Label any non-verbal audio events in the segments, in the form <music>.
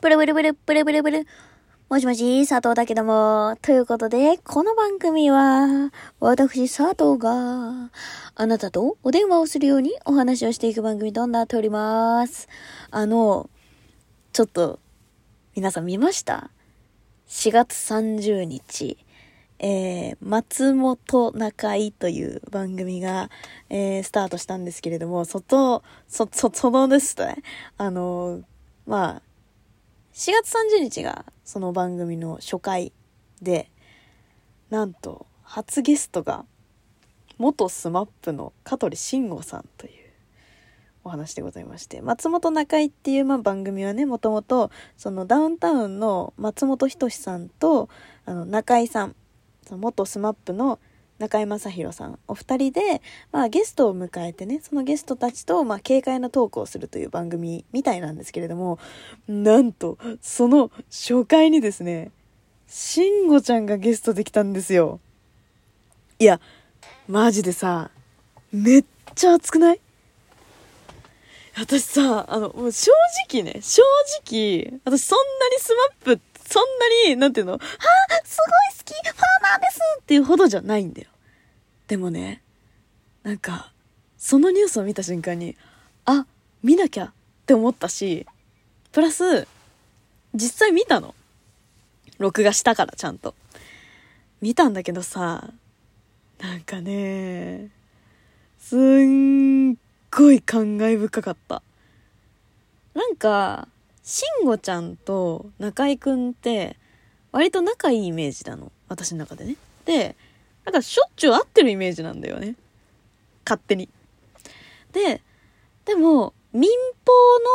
ブルブルブル、ブルブルブル。もしもし、佐藤だけども。ということで、この番組は、私佐藤が、あなたとお電話をするようにお話をしていく番組となっております。あの、ちょっと、皆さん見ました ?4 月30日、えー、松本中井という番組が、えー、スタートしたんですけれども、外、そ、そ、そのですね、あの、まあ、4月30日がその番組の初回で、なんと、初ゲストが、元スマップの香取慎吾さんというお話でございまして、松本中井っていうまあ番組はね、もともと、そのダウンタウンの松本人志さんと、あの、中井さん、その元スマップの中居正広さん、お二人で、まあゲストを迎えてね、そのゲストたちと、まあ軽快なトークをするという番組みたいなんですけれども、なんと、その初回にですね、慎吾ちゃんがゲストできたんですよ。いや、マジでさ、めっちゃ熱くない？私さ、あの、もう正直ね、正直、私そんなにスマップそんなに、なんていうの、はあ、すごい好き、ファーナーですっていうほどじゃないんだよ。でもね、なんか、そのニュースを見た瞬間に、あ、見なきゃって思ったし、プラス、実際見たの。録画したからちゃんと。見たんだけどさ、なんかね、すんごい感慨深かった。なんか、慎吾ちゃんと中居くんって割と仲いいイメージなの。私の中でね。で、なんかしょっちゅう会ってるイメージなんだよね。勝手に。で、でも民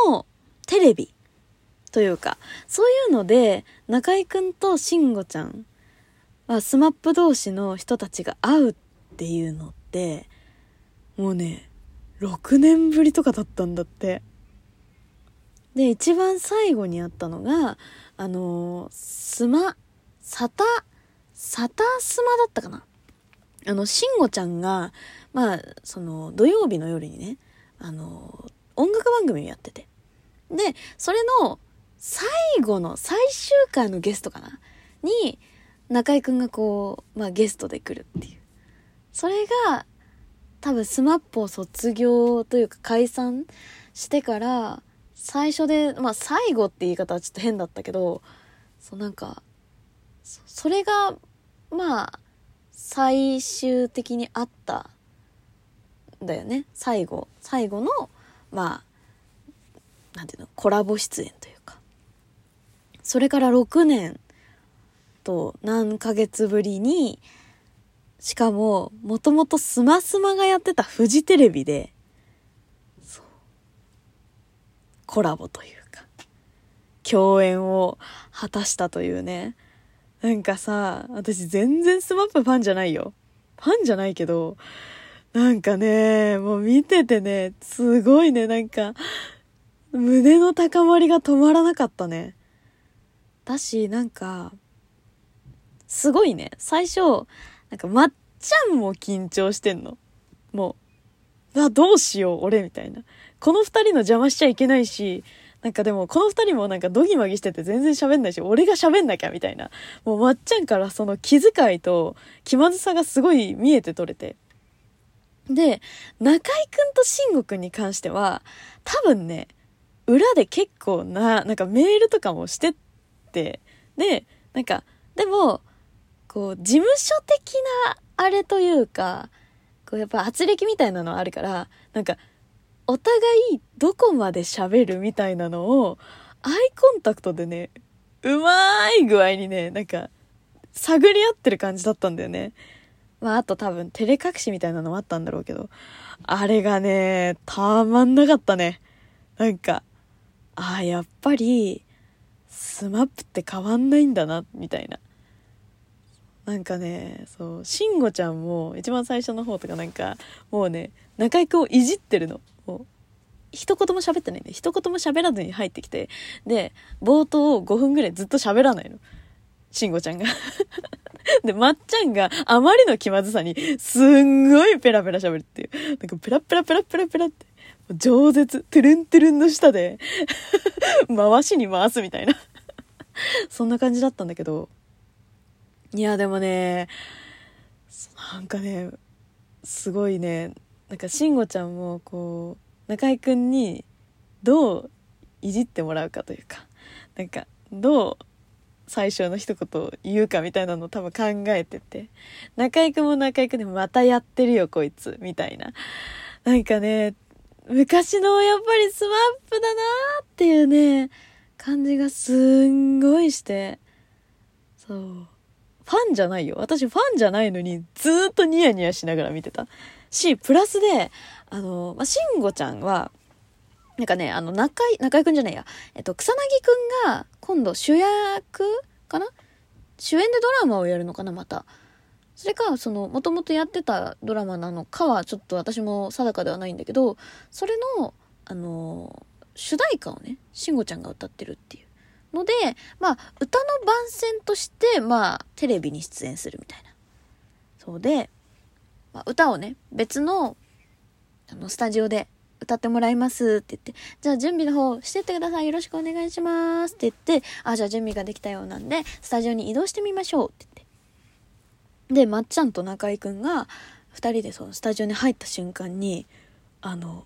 放のテレビというか、そういうので中居くんと慎吾ちゃんはスマップ同士の人たちが会うっていうのって、もうね、6年ぶりとかだったんだって。で、一番最後にあったのが、あのー、スマ、サタ、サタスマだったかなあの、慎吾ちゃんが、まあ、その、土曜日の夜にね、あの、音楽番組をやってて。で、それの、最後の、最終回のゲストかな？に、中居くんがこう、まあゲストで来るっていう。それが、多分スマップを卒業というか解散してから、最初で、まあ最後って言い方はちょっと変だったけど、そうなんか、それが、まあ、最終的にあっただよね。最後。最後の、まあ、なんていうの、コラボ出演というか。それから6年と何ヶ月ぶりに、しかも、もともとスマスマがやってたフジテレビで、コラボというか、共演を果たしたというね。なんかさ、私全然スマップファンじゃないよ。ファンじゃないけど、なんかね、もう見ててね、すごいね、なんか、胸の高まりが止まらなかったね。だし、なんか、すごいね、最初、なんかまっちゃんも緊張してんの。もう、あ、どうしよう、俺、みたいな。この二人の邪魔しちゃいけないし、なんかでも、この二人もなんかドギマギしてて全然喋んないし、俺が喋んなきゃみたいな。もうまっちゃんからその気遣いと気まずさがすごい見えて取れて。で、中居くんと慎吾くんに関しては、多分ね、裏で結構な、なんかメールとかもしてって、で、なんか、でも、こう、事務所的なあれというか、こうやっぱ圧力みたいなのあるから、なんか、お互いどこまで喋るみたいなのを、アイコンタクトでね、うまい具合にね、なんか、探り合ってる感じだったんだよね。まあ、あと多分、照れ隠しみたいなのもあったんだろうけど、あれがね、たまんなかったね。なんか、ああ、やっぱり、スマップって変わんないんだな、みたいな。なんかね、そう、慎吾ちゃんも一番最初の方とかなんか、もうね、中居君をいじってるの。もう一言も喋ってないんで、一言も喋らずに入ってきて、で、冒頭5分ぐらいずっと喋らないの。慎吾ちゃんが。<laughs> で、まっちゃんがあまりの気まずさに、すんごいペラペラ喋るっていう。なんかペラペラペラペラペラって、饒舌、トゥルントゥルンの下で。<laughs> 回しに回すみたいな。そんな感じだったんだけど、いや、でもね、なんかね、すごいね、なんか慎吾ちゃんもこう、中居君にどういじってもらうかというか、なんか、どう最初の一言言うかみたいなのを多分考えてて、中居君も中居君でもまたやってるよこいつ、みたいな。なんかね、昔のやっぱりスマップだなーっていうね、感じがすんごいして、そう。ファンじゃないよ。私ファンじゃないのにずっとニヤニヤしながら見てた。し、プラスで、あの、まあ、慎吾ちゃんは、なんかね、あの、中井、中井くんじゃないや。えっと、草薙くんが、今度主役かな？主演でドラマをやるのかなまた。それか、その、もともとやってたドラマなのかは、ちょっと私も定かではないんだけど、それの、あの、主題歌をね、慎吾ちゃんが歌ってるっていうので、まあ、歌の番宣として、まあ、テレビに出演するみたいな。そうで、まあ、歌をね、別の、あの、スタジオで歌ってもらいますって言って、じゃあ準備の方してってください。よろしくお願いしますって言って、あ、じゃあ準備ができたようなんで、スタジオに移動してみましょうって言って。で、まっちゃんと中居くんが、二人でそのスタジオに入った瞬間に、あの、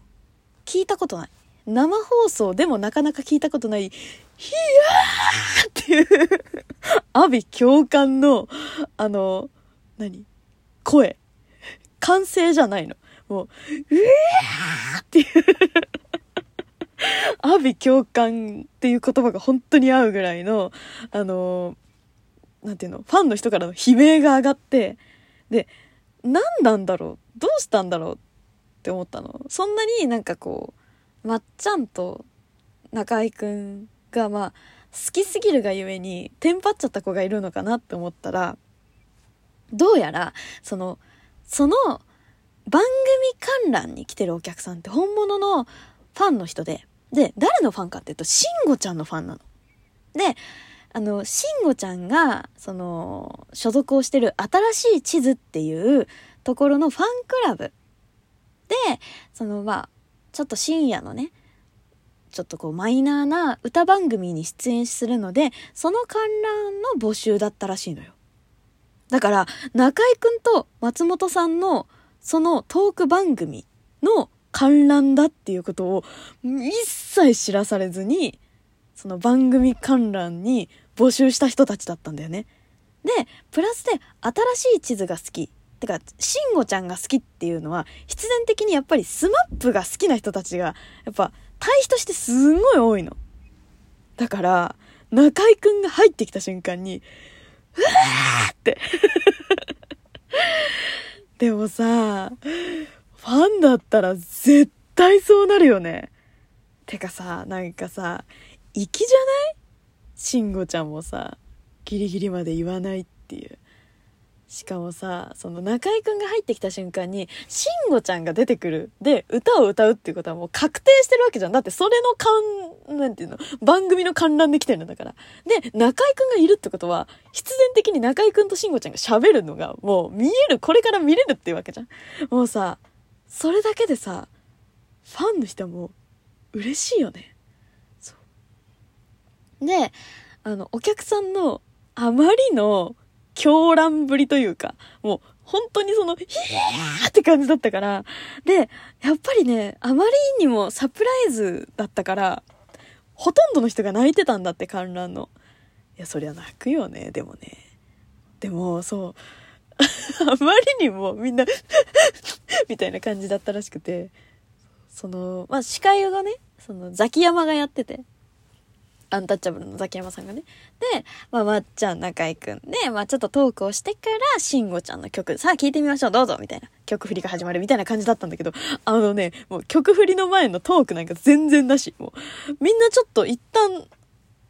聞いたことない。生放送でもなかなか聞いたことない、ヒヤーっていう阿鼻共感の、あの、何？声。完成じゃないの。もう、うえーっていう阿鼻共感っていう言葉が本当に合うぐらいの、あの、なんていうの、ファンの人からの悲鳴が上がって、で、何なんだろう？どうしたんだろうって思ったの？そんなになんかこう、まっちゃんと中居くんがまあ、好きすぎるがゆえに、テンパっちゃった子がいるのかなって思ったら、どうやら、その、その番組観覧に来てるお客さんって本物のファンの人で、で、誰のファンかっていうと、慎吾ちゃんのファンなの。で、あの、慎吾ちゃんが、その、所属をしてる新しい地図っていうところのファンクラブで、その、まあ、ちょっと深夜のね、ちょっとこうマイナーな歌番組に出演するので、その観覧の募集だったらしいのよ。だから、中居くんと松本さんのそのトーク番組の観覧だっていうことを一切知らされずに、その番組観覧に募集した人たちだったんだよね。で、プラスで新しい地図が好き。てか、慎吾ちゃんが好きっていうのは、必然的にやっぱりスマップが好きな人たちが、やっぱ対比としてすんごい多いの。だから、中居くんが入ってきた瞬間に、うわーって <laughs> でもさ、ファンだったら絶対そうなるよね。てかさ、なんかさ、粋じゃない？慎吾ちゃんもさ、ギリギリまで言わないっていう。しかもさ、その中居くんが入ってきた瞬間に、慎吾ちゃんが出てくる。で、歌を歌うっていうことはもう確定してるわけじゃん。だってそれの観、なんていうの、番組の観覧で来てるんだから。で、中居くんがいるってことは、必然的に中居くんと慎吾ちゃんが喋るのが、もう見える、これから見れるっていうわけじゃん。もうさ、それだけでさ、ファンの人はもう、嬉しいよね。そう。で、あの、お客さんの、あまりの、狂乱ぶりというか、もう本当にその、ヒーって感じだったから、で、やっぱりね、あまりにもサプライズだったから、ほとんどの人が泣いてたんだって、観覧の。いや、そりゃ泣くよね、でもね。でも、そう。<laughs> あまりにもみんな <laughs> みたいな感じだったらしくて、その、まあ、司会がね、その、ザキヤマがやってて、アンタッチャブルのザキヤマさんがね。で、まあ、まっちゃん、中居くんで、まあ、ちょっとトークをしてから、しんごちゃんの曲、さあ聴いてみましょう、どうぞみたいな。曲振りが始まるみたいな感じだったんだけど、あのね、もう曲振りの前のトークなんか全然なし。もう、みんなちょっと一旦、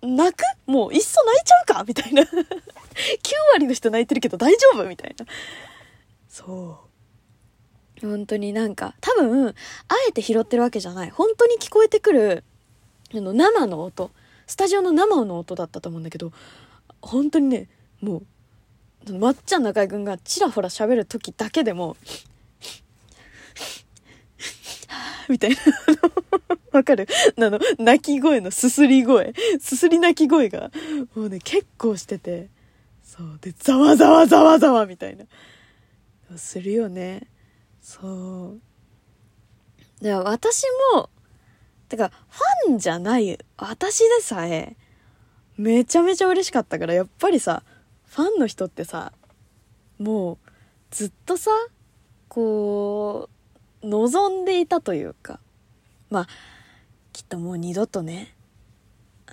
泣く？もう、いっそ泣いちゃうか？みたいな。<laughs> 9割の人泣いてるけど大丈夫？みたいな。そう。本当になんか、多分、あえて拾ってるわけじゃない。本当に聞こえてくる、あの、生の音。スタジオの生の音だったと思うんだけど本当にねもうまっちゃん中居君がちらほら喋る時だけでも <laughs> みたいな。わかる？あの、泣き声のすすり声。すすり泣き声が、もうね、結構してて。そう。で、ざわざわざわざわみたいな。するよね。そう。で、私も、てか、ファンじゃない私でさえ、めちゃめちゃ嬉しかったから、やっぱりさ、ファンの人ってさ、もう、ずっとさ、こう、望んでいたというか、まあ、きっともう二度とね、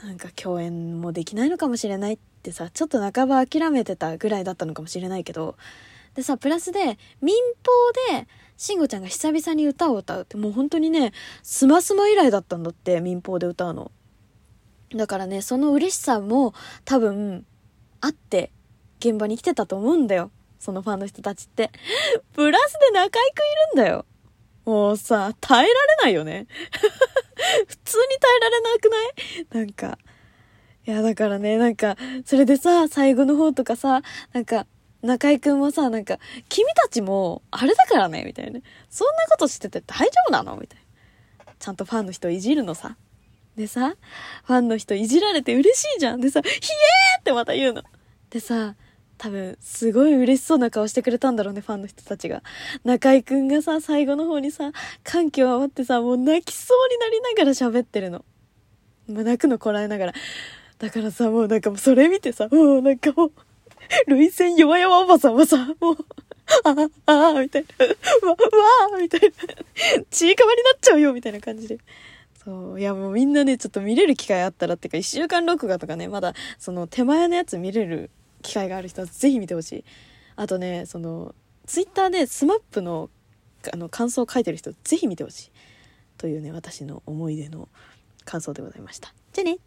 なんか共演もできないのかもしれないってさ、ちょっと半ば諦めてたぐらいだったのかもしれないけど、でさ、プラスで、民放で、慎吾ちゃんが久々に歌を歌うって、もう本当にね、スマスマ以来だったんだって、民放で歌うの。だからね、その嬉しさも多分、あって、現場に来てたと思うんだよ。そのファンの人たちって。プラスで中居くんいるんだよ。もうさ、耐えられないよね。<laughs> 普通に耐えられなくない？なんか。いや、だからね、なんか、それでさ、最後の方とかさ、なんか、中居くんもさ、なんか、君たちも、あれだからね、みたいな。そんなことしてて大丈夫なのみたいな。ちゃんとファンの人いじるのさ。でさ、ファンの人いじられて嬉しいじゃん。でさ、ひえーってまた言うの。でさ、多分、すごい嬉しそうな顔してくれたんだろうね、ファンの人たちが。中居くんがさ、最後の方にさ、感極まってさ、もう泣きそうになりながら喋ってるの。もう泣くのこらえながら。だからさ、もうなんかもうそれ見てさ、もうなんかもう、涙腺弱々おばさんはさ、もう、ああ、ああ、みたいな、わ、わあ、みたいな、ちいかわになっちゃうよ、みたいな感じで。<laughs> そう。いや、もうみんなね、ちょっと見れる。機会あったらっていうか、一週間録画とかね、まだ、その手前のやつ見れる。機会がある。人はぜひ見てほしい。あとね、その、ツイッターでスマップの、あの、感想を書いてる人、ぜひ見てほしい。というね、私の思い出の感想でございました。じゃあね。